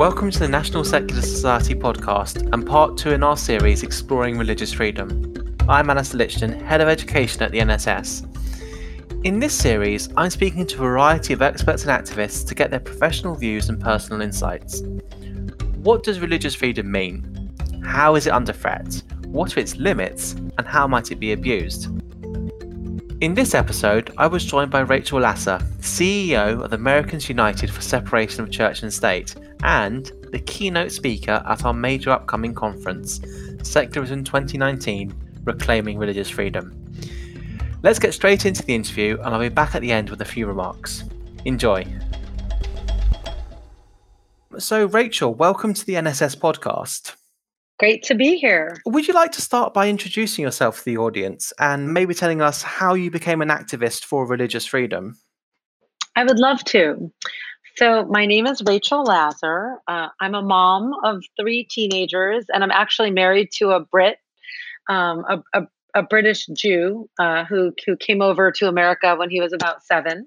Welcome to the National Secular Society podcast and part two in our series exploring religious freedom. I'm Alastair Lichten, Head of Education at the NSS. In this series, I'm speaking to a variety of experts and activists to get their professional views and personal insights. What does religious freedom mean? How is it under threat? What are its limits? And how might it be abused? In this episode, I was joined by Rachel Laser, CEO of Americans United for Separation of Church and State, and the keynote speaker at our major upcoming conference, Secularism 2019 Reclaiming Religious Freedom. Let's get straight into the interview, and I'll be back at the end with a few remarks. Enjoy. So, Rachel, welcome to the NSS podcast. Great to be here. Would you like to start by introducing yourself to the audience and maybe telling us how you became an activist for religious freedom? I would love to. So, my name is Rachel Laser. Uh, I'm a mom of three teenagers, and I'm actually married to a Brit, um, a, a, a, British Jew uh, who, who came over to America when he was about seven.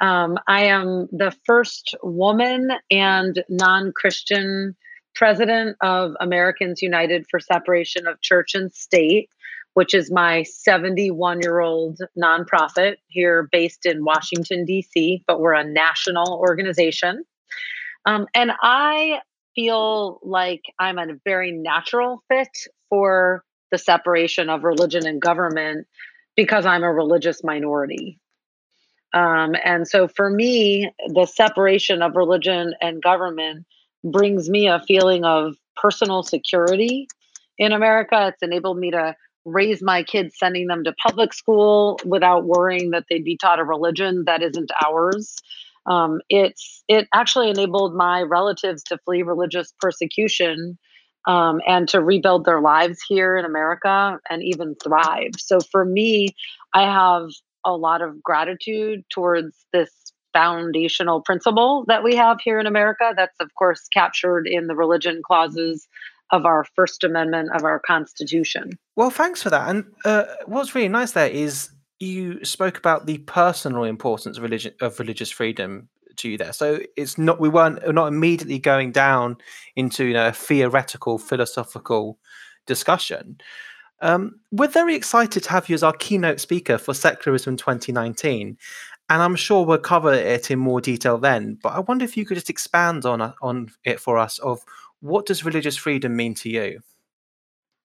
Um, I am the first woman and non Christian president of Americans United for Separation of Church and State, which is my 71 year old nonprofit here based in Washington, D.C., but we're a national organization. Um, and I feel like I'm a very natural fit for the separation of religion and government because I'm a religious minority. Um, and so for me, the separation of religion and government brings me a feeling of personal security in America. It's enabled me to raise my kids sending them to public school without worrying that they'd be taught a religion that isn't ours. Um, it's it actually enabled my relatives to flee religious persecution um, and to rebuild their lives here in America and even thrive. So for me, I have a lot of gratitude towards this foundational principle that we have here in America. That's of course captured in the religion clauses of our First Amendment of our Constitution. Well, thanks for that. And uh, what's really nice there is you spoke about the personal importance of religion of religious freedom to you there. So it's not we weren't we're not immediately going down into you know, a theoretical philosophical discussion. Um, we're very excited to have you as our keynote speaker for Secularism 2019, and I'm sure we'll cover it in more detail then. But I wonder if you could just expand on on it for us of what does religious freedom mean to you?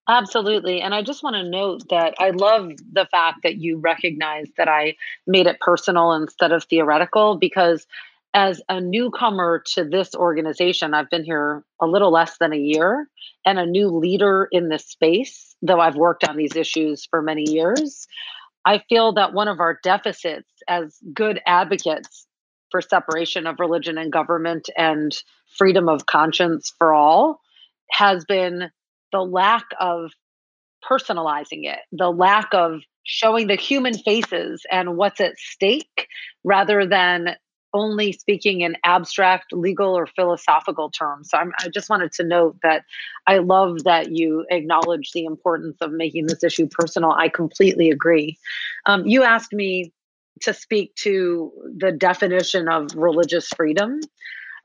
Absolutely. And I just want to note that I love the fact that you recognize that I made it personal instead of theoretical because as a newcomer to this organization, I've been here a little less than a year and a new leader in this space, though I've worked on these issues for many years. I feel that one of our deficits as good advocates for separation of religion and government and freedom of conscience for all has been the lack of personalizing it, the lack of showing the human faces and what's at stake rather than only speaking in abstract legal or philosophical terms. So I'm, i just wanted to note that I love that you acknowledge the importance of making this issue personal. I completely agree. Um, you asked me to speak to the definition of religious freedom.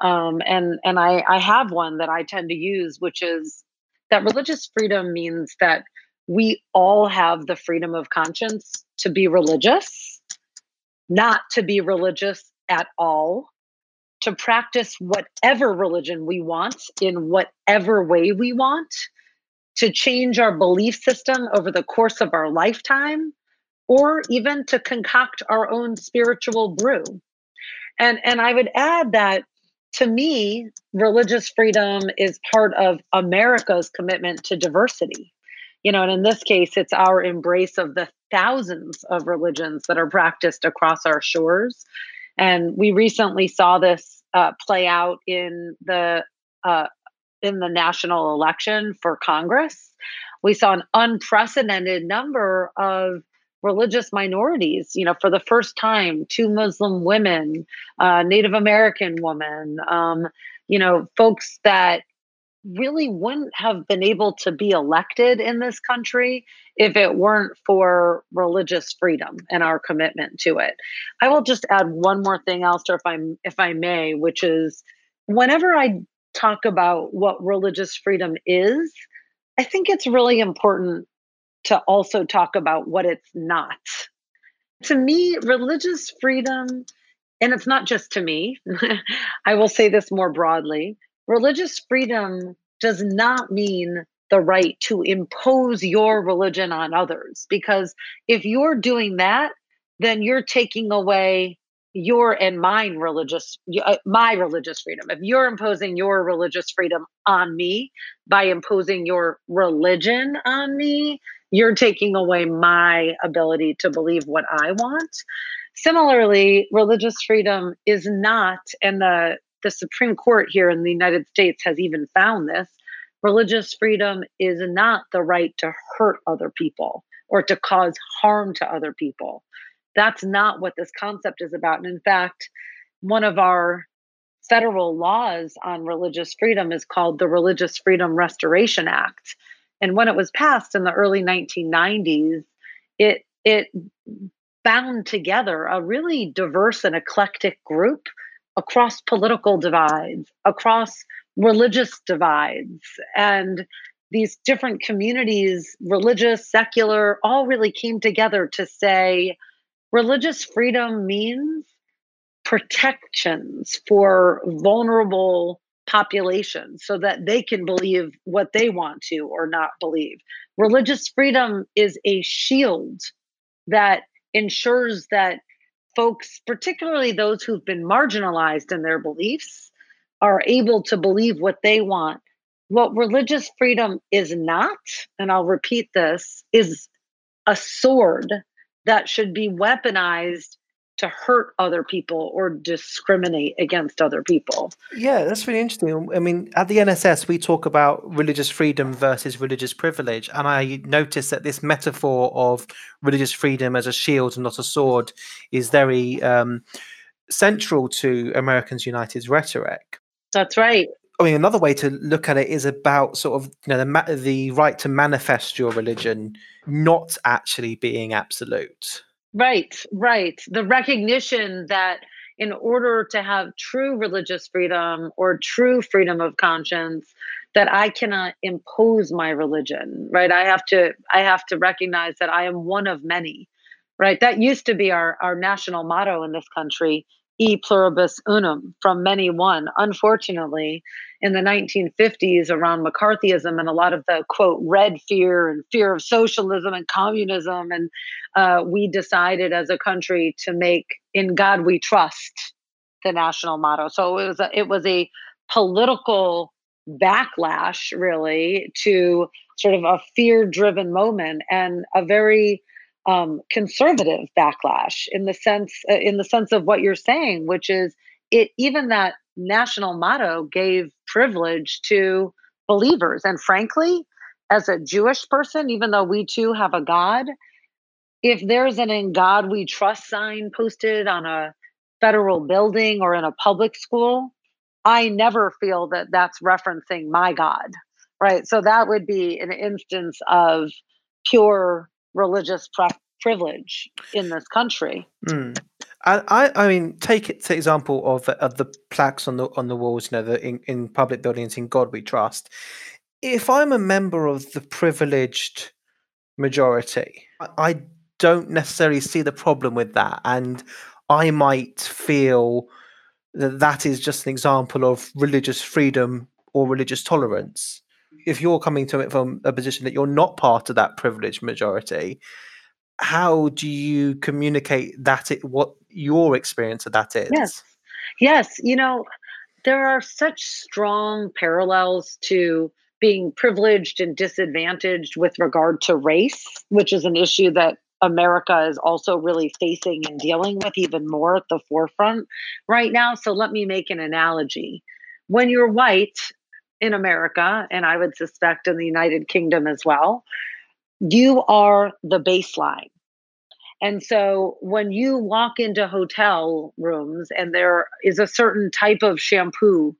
Um, and and I, I have one that I tend to use, which is that religious freedom means that we all have the freedom of conscience to be religious, not to be religious at all, to practice whatever religion we want in whatever way we want, to change our belief system over the course of our lifetime, or even to concoct our own spiritual brew. And, and I would add that to me, religious freedom is part of America's commitment to diversity. You know, and in this case, it's our embrace of the thousands of religions that are practiced across our shores. And we recently saw this uh, play out in the uh, in the national election for Congress. We saw an unprecedented number of religious minorities. You know, for the first time, two Muslim women, uh, Native American woman, um, you know, folks that really wouldn't have been able to be elected in this country if it weren't for religious freedom and our commitment to it. I will just add one more thing, Alastair, if I'm if I may, which is whenever I talk about what religious freedom is, I think it's really important to also talk about what it's not. To me, religious freedom, and it's not just to me, I will say this more broadly religious freedom does not mean the right to impose your religion on others. Because if you're doing that, then you're taking away your and mine religious uh, my religious freedom if you're imposing your religious freedom on me by imposing your religion on me you're taking away my ability to believe what i want similarly religious freedom is not and the the supreme court here in the united states has even found this religious freedom is not the right to hurt other people or to cause harm to other people that's not what this concept is about. And in fact, one of our federal laws on religious freedom is called the Religious Freedom Restoration Act. And when it was passed in the early 1990s, it it bound together a really diverse and eclectic group across political divides, across religious divides, and these different communities, religious, secular, all really came together to say, religious freedom means protections for vulnerable populations so that they can believe what they want to or not believe. Religious freedom is a shield that ensures that folks, particularly those who've been marginalized in their beliefs, are able to believe what they want. What religious freedom is not, and I'll repeat this, is a sword that should be weaponized to hurt other people or discriminate against other people. Yeah, that's really interesting. I mean, at the NSS, we talk about religious freedom versus religious privilege. And I notice that this metaphor of religious freedom as a shield and not a sword is very um, central to Americans United's rhetoric. That's right. I mean, another way to look at it is about sort of you know the the right to manifest your religion not actually being absolute. Right, right. The recognition that in order to have true religious freedom or true freedom of conscience, that I cannot impose my religion. Right. I have to. I have to recognize that I am one of many. Right. That used to be our our national motto in this country e pluribus unum, from many one. Unfortunately, in the 1950s around McCarthyism and a lot of the quote red fear and fear of socialism and communism, and uh, we decided as a country to make "In God We Trust" the national motto. So it was a, it was a political backlash, really, to sort of a fear-driven moment and a very um, conservative backlash in the sense uh, in the sense of what you're saying, which is it even that national motto gave privilege to believers. And frankly, as a Jewish person, even though we too have a God, if there's an "In God We Trust" sign posted on a federal building or in a public school, I never feel that that's referencing my God, right? So that would be an instance of pure religious privilege in this country. Mm. I, I mean, take it to example of of the plaques on the on the walls, you know, the in, in public buildings. In God we trust. If I'm a member of the privileged majority, I, I don't necessarily see the problem with that, and I might feel that that is just an example of religious freedom or religious tolerance if you're coming to it from a position that you're not part of that privileged majority, how do you communicate that it what your experience of that is? Yes. Yes. You know, there are such strong parallels to being privileged and disadvantaged with regard to race, which is an issue that America is also really facing and dealing with even more at the forefront right now. So let me make an analogy. When you're white, in America, and I would suspect in the United Kingdom as well, you are the baseline. And so when you walk into hotel rooms and there is a certain type of shampoo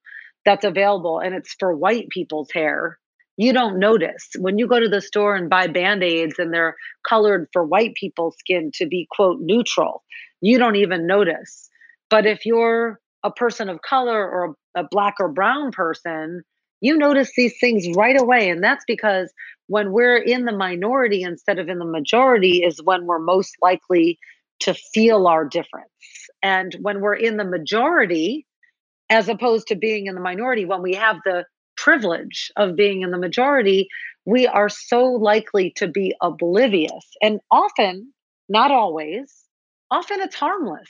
that's available and it's for white people's hair, you don't notice. When you go to the store and buy band aids and they're colored for white people's skin to be, quote, neutral, you don't even notice. But if you're a person of color or a black or brown person, you notice these things right away. And that's because when we're in the minority instead of in the majority, is when we're most likely to feel our difference. And when we're in the majority, as opposed to being in the minority, when we have the privilege of being in the majority, we are so likely to be oblivious. And often, not always, often it's harmless.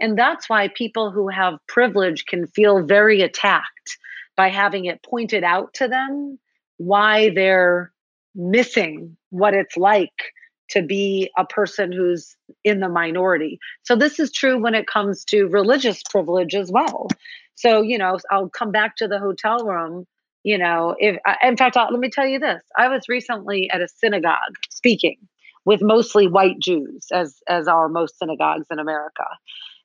And that's why people who have privilege can feel very attacked by having it pointed out to them why they're missing what it's like to be a person who's in the minority. So this is true when it comes to religious privilege as well. So, you know, I'll come back to the hotel room, you know, if uh, in fact, I'll, let me tell you this. I was recently at a synagogue speaking with mostly white Jews as as are most synagogues in America.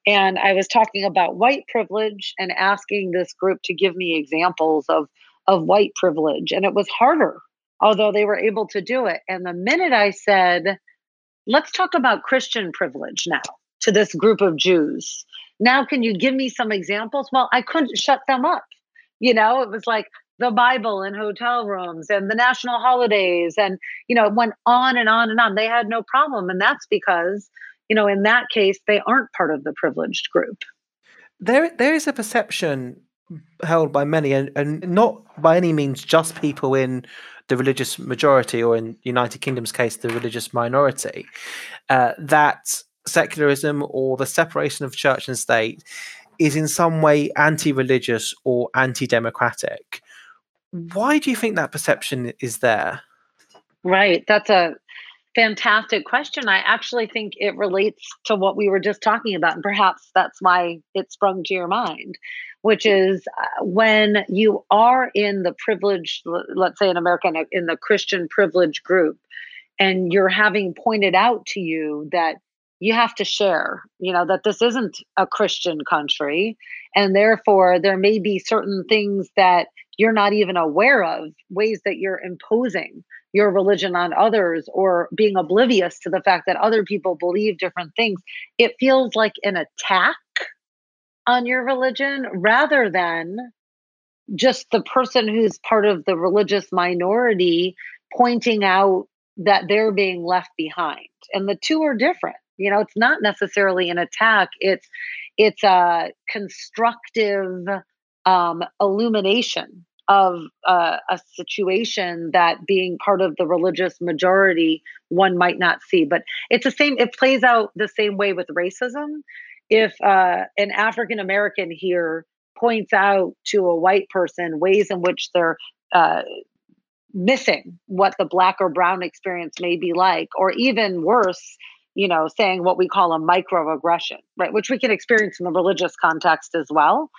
And I was talking about white privilege and asking this group to give me examples of of white privilege and it was harder although they were able to do it. And the minute I said, let's talk about Christian privilege now to this group of Jews. Now, can you give me some examples? Well, I couldn't shut them up. You know, it was like the Bible in hotel rooms and the national holidays. And, you know, it went on and on and on. They had no problem. And that's because, you know, in that case, they aren't part of the privileged group. There, there is a perception held by many, and, and not by any means just people in the religious majority, or in the United Kingdom's case, the religious minority, uh, that secularism or the separation of church and state is in some way anti-religious or anti-democratic. Why do you think that perception is there? Right. That's a fantastic question. I actually think it relates to what we were just talking about, and perhaps that's why it sprung to your mind which is uh, when you are in the privileged, let's say in America, in the Christian privilege group, and you're having pointed out to you that you have to share, you know, that this isn't a Christian country. And therefore, there may be certain things that you're not even aware of, ways that you're imposing your religion on others or being oblivious to the fact that other people believe different things. It feels like an attack on your religion rather than just the person who's part of the religious minority pointing out that they're being left behind. And the two are different. You know it's not necessarily an attack. It's it's a constructive um, illumination of uh, a situation that being part of the religious majority one might not see. But it's the same it plays out the same way with racism. If uh, an African American here points out to a white person ways in which they're uh, missing what the black or brown experience may be like, or even worse, you know, saying what we call a microaggression, right, which we can experience in the religious context as well.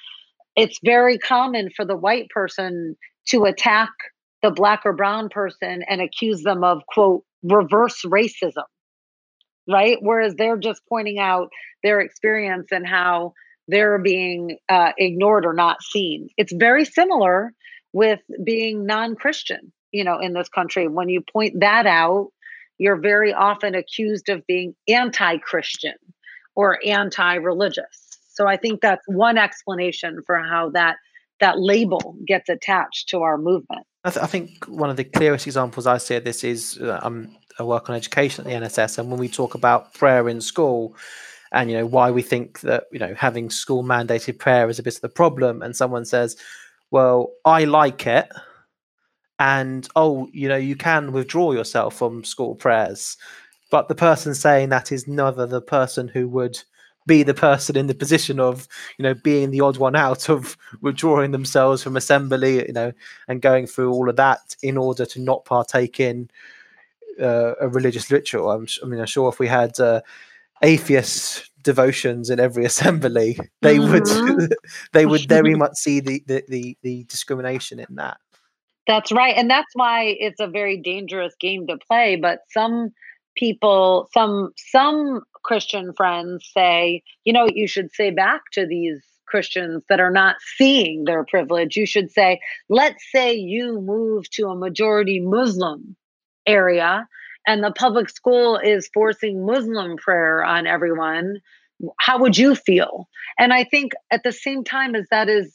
It's very common for the white person to attack the black or brown person and accuse them of, quote, reverse racism right? Whereas they're just pointing out their experience and how they're being uh, ignored or not seen. It's very similar with being non Christian, you know, in this country. When you point that out, you're very often accused of being anti Christian or anti religious. So I think that's one explanation for how that that label gets attached to our movement. I, th- I think one of the clearest examples I see of this is uh, I'm I work on education at the NSS, and when we talk about prayer in school, and you know why we think that you know having school mandated prayer is a bit of the problem, and someone says, "Well, I like it," and oh, you know, you can withdraw yourself from school prayers, but the person saying that is neither the person who would be the person in the position of you know being the odd one out of withdrawing themselves from assembly you know and going through all of that in order to not partake in uh, a religious ritual. I'm, I mean, I'm sure if we had uh, atheist devotions in every assembly, they mm-hmm. would they would very much see the, the, the the discrimination in that. That's right, and that's why it's a very dangerous game to play. But some people, some some Christian friends say, you know, you should say back to these Christians that are not seeing their privilege. You should say, let's say you move to a majority Muslim area and the public school is forcing Muslim prayer on everyone, how would you feel? And I think at the same time as that is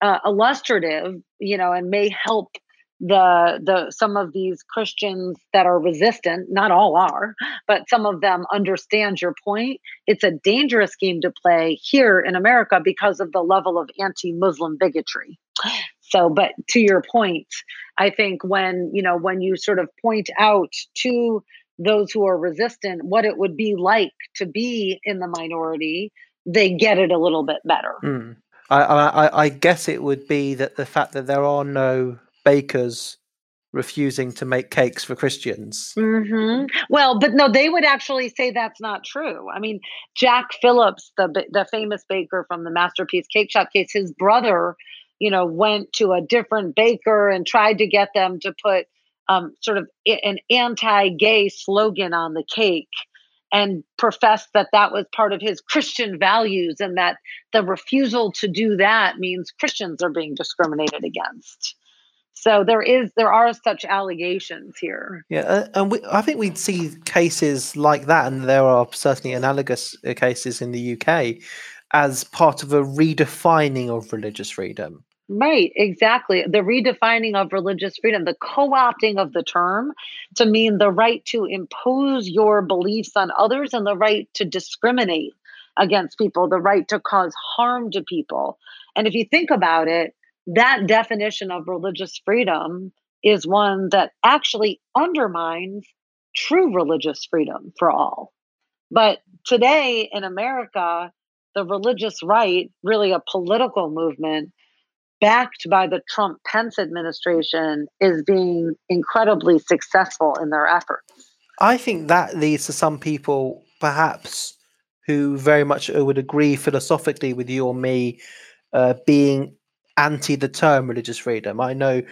uh, illustrative, you know, and may help the the some of these Christians that are resistant, not all are, but some of them understand your point. It's a dangerous game to play here in America because of the level of anti-Muslim bigotry. So, but to your point, I think when you know when you sort of point out to those who are resistant what it would be like to be in the minority, they get it a little bit better. Mm. I, I, I guess it would be that the fact that there are no bakers refusing to make cakes for Christians. Mm-hmm. Well, but no, they would actually say that's not true. I mean, Jack Phillips, the the famous baker from the Masterpiece Cake Shop case, his brother, you know, went to a different baker and tried to get them to put um, sort of an anti-gay slogan on the cake and professed that that was part of his Christian values and that the refusal to do that means Christians are being discriminated against. So there is there are such allegations here. Yeah, uh, and we, I think we'd see cases like that, and there are certainly analogous uh, cases in the UK as part of a redefining of religious freedom. Right, exactly. The redefining of religious freedom, the co opting of the term to mean the right to impose your beliefs on others and the right to discriminate against people, the right to cause harm to people. And if you think about it, that definition of religious freedom is one that actually undermines true religious freedom for all. But today in America, the religious right, really a political movement, backed by the Trump Pence administration, is being incredibly successful in their efforts. I think that leads to some people, perhaps, who very much would agree philosophically with you or me, uh, being anti the term religious freedom. I know, you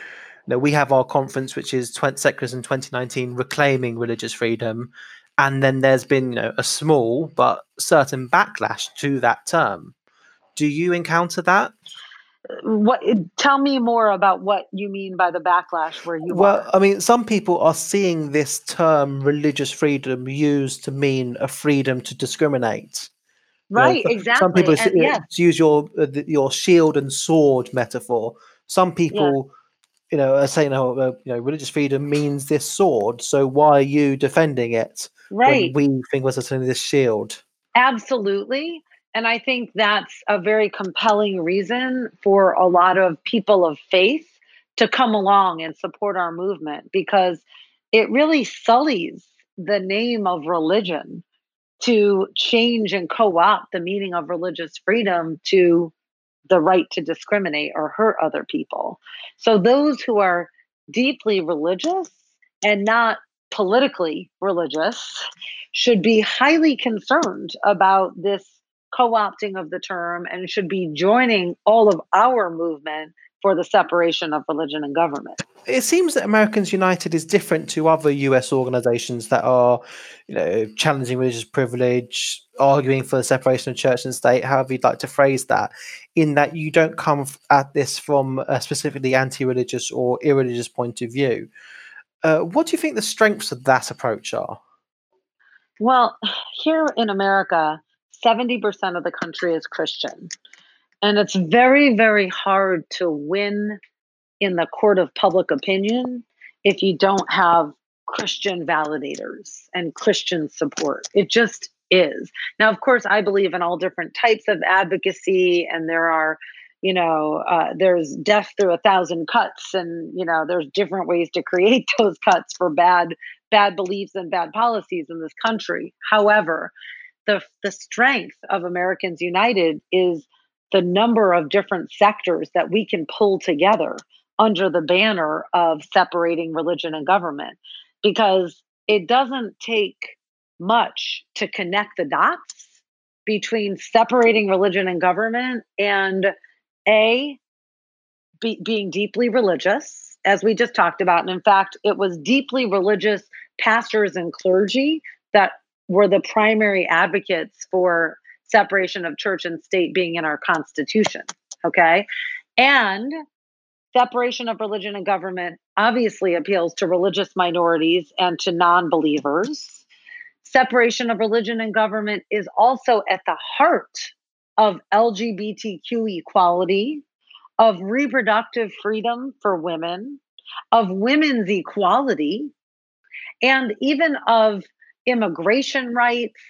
know we have our conference, which is 20 Secularism 2019, reclaiming religious freedom. And then there's been you know, a small but certain backlash to that term. Do you encounter that? what tell me more about what you mean by the backlash where you well are. i mean some people are seeing this term religious freedom used to mean a freedom to discriminate right you know, exactly some people and, yeah. use your uh, your shield and sword metaphor some people yeah. you know are saying oh uh, you know religious freedom means this sword so why are you defending it right we think was only this shield absolutely and I think that's a very compelling reason for a lot of people of faith to come along and support our movement because it really sullies the name of religion to change and co opt the meaning of religious freedom to the right to discriminate or hurt other people. So, those who are deeply religious and not politically religious should be highly concerned about this co-opting of the term and should be joining all of our movement for the separation of religion and government. It seems that Americans United is different to other US organizations that are, you know, challenging religious privilege, arguing for the separation of church and state, however you'd like to phrase that, in that you don't come at this from a specifically anti-religious or irreligious point of view. Uh, what do you think the strengths of that approach are? Well, here in America, 70% of the country is Christian. And it's very, very hard to win in the court of public opinion if you don't have Christian validators and Christian support. It just is. Now, of course, I believe in all different types of advocacy, and there are, you know, uh, there's death through a thousand cuts, and you know, there's different ways to create those cuts for bad, bad beliefs and bad policies in this country. However, the the strength of Americans United is the number of different sectors that we can pull together under the banner of separating religion and government because it doesn't take much to connect the dots between separating religion and government and a be, being deeply religious as we just talked about and in fact it was deeply religious pastors and clergy that were the primary advocates for separation of church and state being in our constitution. Okay. And separation of religion and government obviously appeals to religious minorities and to non believers. Separation of religion and government is also at the heart of LGBTQ equality, of reproductive freedom for women, of women's equality, and even of immigration rights,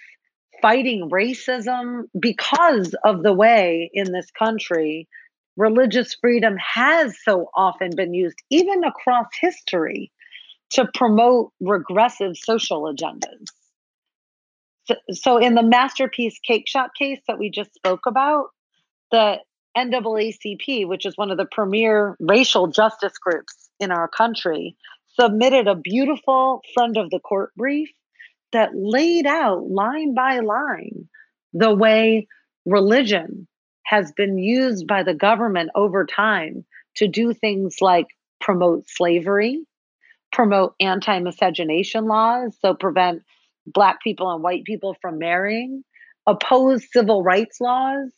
fighting racism, because of the way in this country religious freedom has so often been used, even across history, to promote regressive social agendas. So, in the masterpiece cake shop case that we just spoke about, the NAACP, which is one of the premier racial justice groups in our country, submitted a beautiful friend of the court brief that laid out line by line the way religion has been used by the government over time to do things like promote slavery, promote anti miscegenation laws, so prevent Black people and white people from marrying, oppose civil rights laws,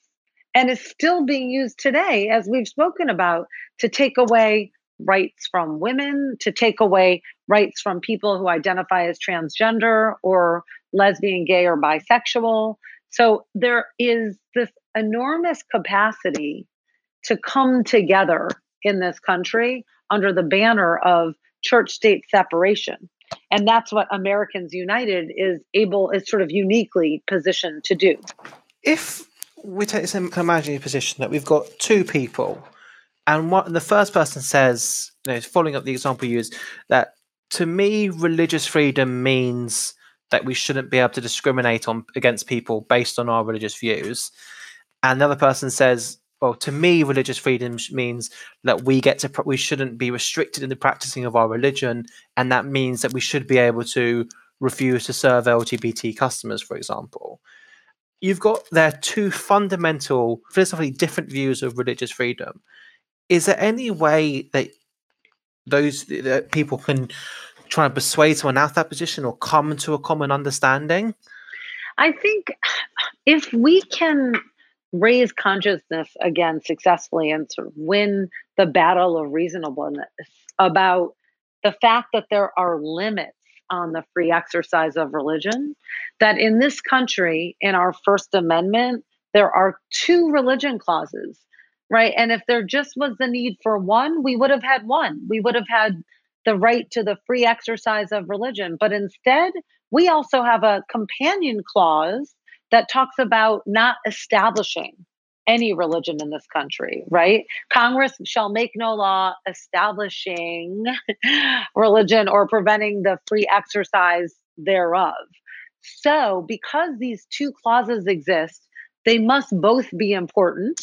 and is still being used today, as we've spoken about, to take away rights from women, to take away rights from people who identify as transgender or lesbian, gay, or bisexual. So there is this enormous capacity to come together in this country under the banner of church state separation. And that's what Americans United is able, is sort of uniquely positioned to do. If we take this imaginary position that we've got two people, and what the first person says, you know, following up the example you used, that to me, religious freedom means that we shouldn't be able to discriminate on against people based on our religious views. And the other person says, well, to me, religious freedom means that we get to, we shouldn't be restricted in the practicing of our religion. And that means that we should be able to refuse to serve LGBT customers, for example you've got there two fundamental, philosophically different views of religious freedom. Is there any way that those that people can try and persuade someone out of that position or come to a common understanding? I think if we can raise consciousness again successfully and sort of win the battle of reasonableness about the fact that there are limits on the free exercise of religion. That in this country, in our First Amendment, there are two religion clauses, right? And if there just was the need for one, we would have had one. We would have had the right to the free exercise of religion. But instead, we also have a companion clause that talks about not establishing any religion in this country, right? Congress shall make no law establishing religion or preventing the free exercise thereof. So, because these two clauses exist, they must both be important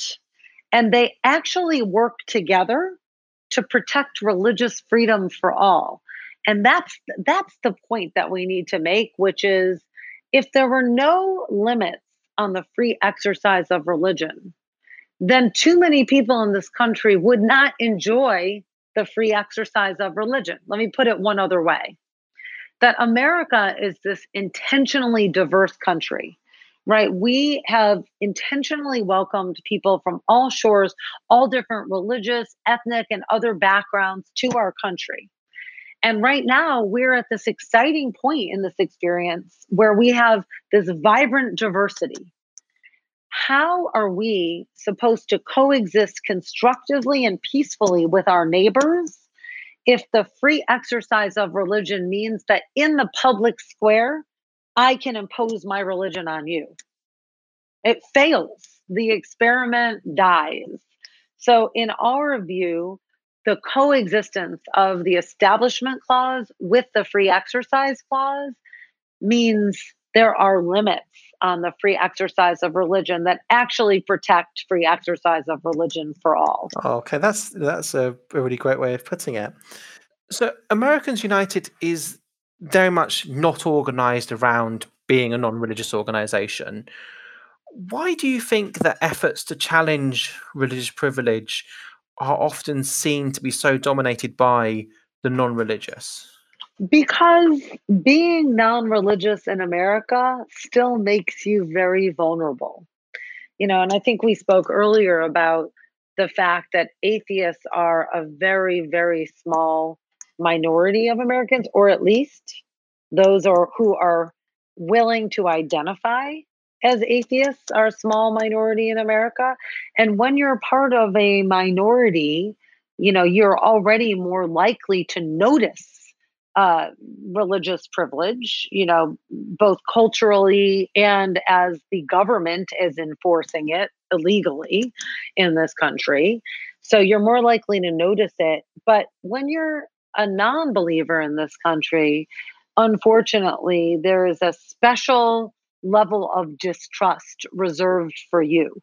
and they actually work together to protect religious freedom for all. And that's that's the point that we need to make which is if there were no limits on the free exercise of religion, then too many people in this country would not enjoy the free exercise of religion. Let me put it one other way that America is this intentionally diverse country, right? We have intentionally welcomed people from all shores, all different religious, ethnic, and other backgrounds to our country. And right now, we're at this exciting point in this experience where we have this vibrant diversity. How are we supposed to coexist constructively and peacefully with our neighbors if the free exercise of religion means that in the public square, I can impose my religion on you? It fails. The experiment dies. So, in our view, the coexistence of the establishment clause with the free exercise clause means there are limits on the free exercise of religion that actually protect free exercise of religion for all. Okay, that's that's a really great way of putting it. So Americans United is very much not organized around being a non-religious organization. Why do you think that efforts to challenge religious privilege are often seen to be so dominated by the non religious? Because being non religious in America still makes you very vulnerable. You know, and I think we spoke earlier about the fact that atheists are a very, very small minority of Americans, or at least those are who are willing to identify as atheists are a small minority in America. And when you're part of a minority, you know, you're already more likely to notice uh, religious privilege, you know, both culturally and as the government is enforcing it illegally in this country. So you're more likely to notice it. But when you're a non believer in this country, unfortunately, there is a special level of distrust reserved for you.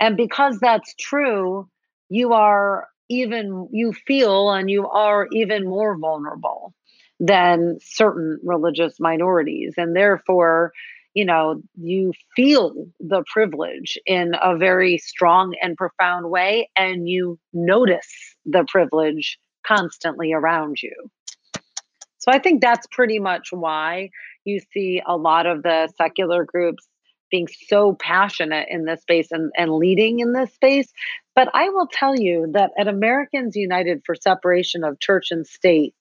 And because that's true, you are even, you feel and you are even more vulnerable than certain religious minorities. And therefore, you know, you feel the privilege in a very strong and profound way, and you notice the privilege constantly around you. So I think that's pretty much why you see a lot of the secular groups being so passionate in this space and, and leading in this space. But I will tell you that at Americans United for Separation of Church and State,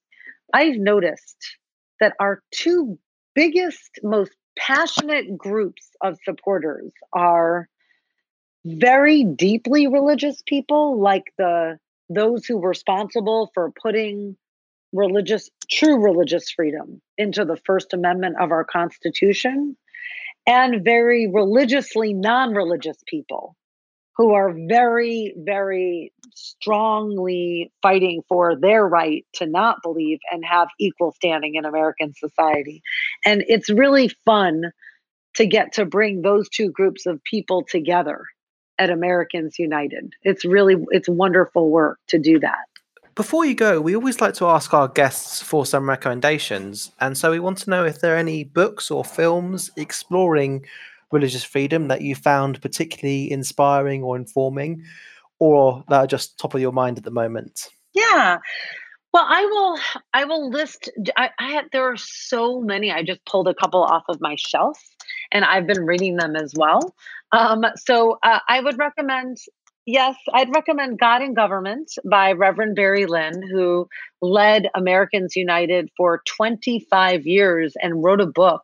I've noticed that our two biggest, most passionate groups of supporters are very deeply religious people like the those who were responsible for putting religious, true religious freedom into the First Amendment of our Constitution, and very religiously non religious people who are very, very strongly fighting for their right to not believe and have equal standing in American society. And it's really fun to get to bring those two groups of people together at Americans United. It's really it's wonderful work to do that. Before you go, we always like to ask our guests for some recommendations. And so we want to know if there are any books or films exploring religious freedom that you found particularly inspiring or informing, or that are just top of your mind at the moment. Yeah. Well, I will. I will list. I, I had. There are so many. I just pulled a couple off of my shelf, and I've been reading them as well. Um, so uh, I would recommend Yes, I'd recommend God and Government by Reverend Barry Lynn, who led Americans United for 25 years and wrote a book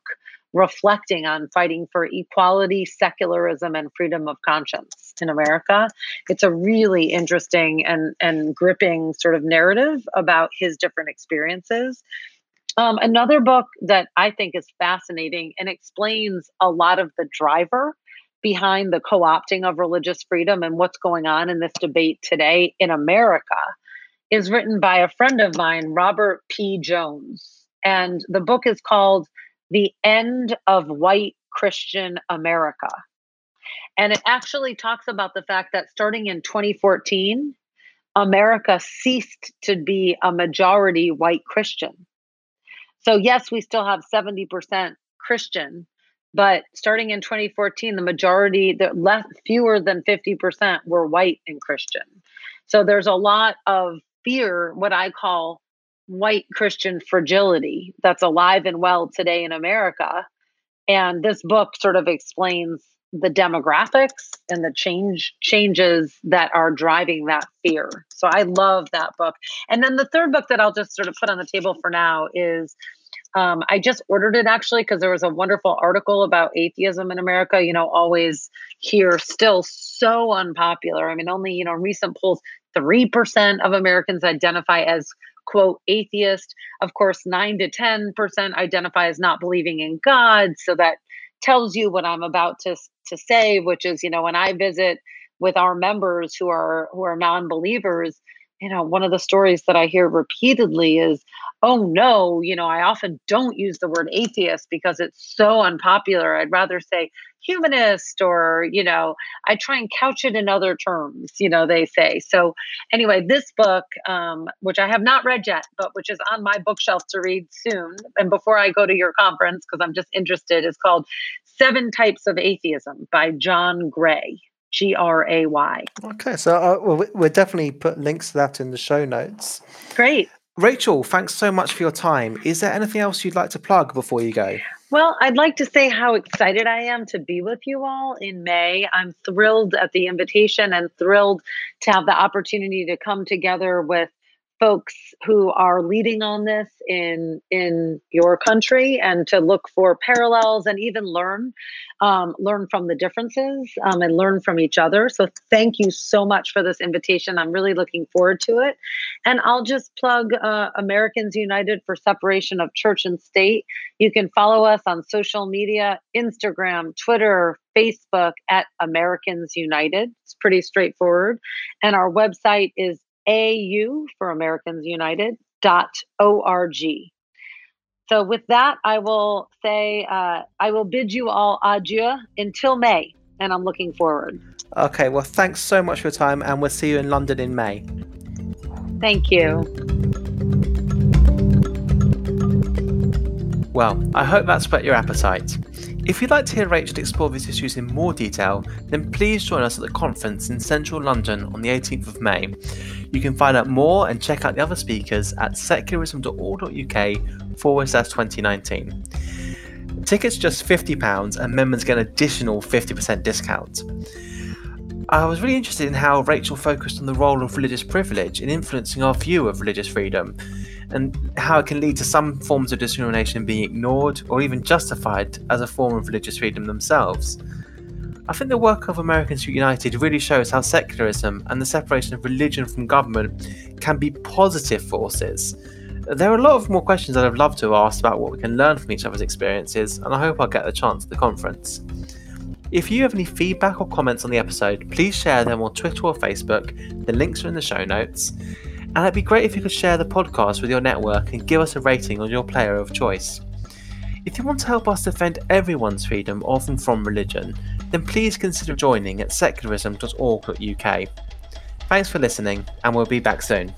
reflecting on fighting for equality, secularism, and freedom of conscience in America. It's a really interesting and, and gripping sort of narrative about his different experiences. Um, another book that I think is fascinating and explains a lot of the driver behind the co opting of religious freedom and what's going on in this debate today in America is written by a friend of mine, Robert P. Jones. And the book is called The End of White Christian America. And it actually talks about the fact that starting in 2014, America ceased to be a majority white Christian. So, yes, we still have 70% Christian, but starting in 2014, the majority, the less, fewer than 50% were white and Christian. So there's a lot of fear, what I call white Christian fragility, that's alive and well today in America. And this book sort of explains the demographics and the change changes that are driving that fear. So I love that book. And then the third book that I'll just sort of put on the table for now is um, I just ordered it actually because there was a wonderful article about atheism in America. You know, always here, still so unpopular. I mean, only, you know, recent polls, 3% of Americans identify as quote atheist. Of course, 9 to 10% identify as not believing in God. So that tells you what I'm about to, to say, which is, you know, when I visit with our members who are who are non-believers, you know, one of the stories that I hear repeatedly is, oh no, you know, I often don't use the word atheist because it's so unpopular. I'd rather say humanist or, you know, I try and couch it in other terms, you know, they say. So, anyway, this book, um, which I have not read yet, but which is on my bookshelf to read soon, and before I go to your conference, because I'm just interested, is called Seven Types of Atheism by John Gray. G R A Y. Okay, so uh, well, we'll definitely put links to that in the show notes. Great. Rachel, thanks so much for your time. Is there anything else you'd like to plug before you go? Well, I'd like to say how excited I am to be with you all in May. I'm thrilled at the invitation and thrilled to have the opportunity to come together with folks who are leading on this in in your country and to look for parallels and even learn um, learn from the differences um, and learn from each other. So thank you so much for this invitation. I'm really looking forward to it. And i'll just plug uh, americans united for separation of church and state. You can follow us on social media instagram twitter facebook at americans united. It's pretty straightforward. And our website is AU for Americans United dot org. So with that, I will say uh, I will bid you all adieu until May, and I'm looking forward. Okay, well, thanks so much for your time, and we'll see you in London in May. Thank you. Well, I hope that's whet your appetite. If you'd like to hear Rachel explore these issues in more detail, then please join us at the conference in central London on the 18th of May. You can find out more and check out the other speakers at secularism.org.uk forward slash 2019. Tickets just £50 and members get an additional 50% discount. I was really interested in how Rachel focused on the role of religious privilege in influencing our view of religious freedom and how it can lead to some forms of discrimination being ignored or even justified as a form of religious freedom themselves. I think the work of Americans United really shows how secularism and the separation of religion from government can be positive forces. There are a lot of more questions that I'd love to ask about what we can learn from each other's experiences, and I hope I'll get the chance at the conference. If you have any feedback or comments on the episode, please share them on Twitter or Facebook. The links are in the show notes. And it'd be great if you could share the podcast with your network and give us a rating on your player of choice. If you want to help us defend everyone's freedom of and from religion, then please consider joining at secularism.org.uk. Thanks for listening, and we'll be back soon.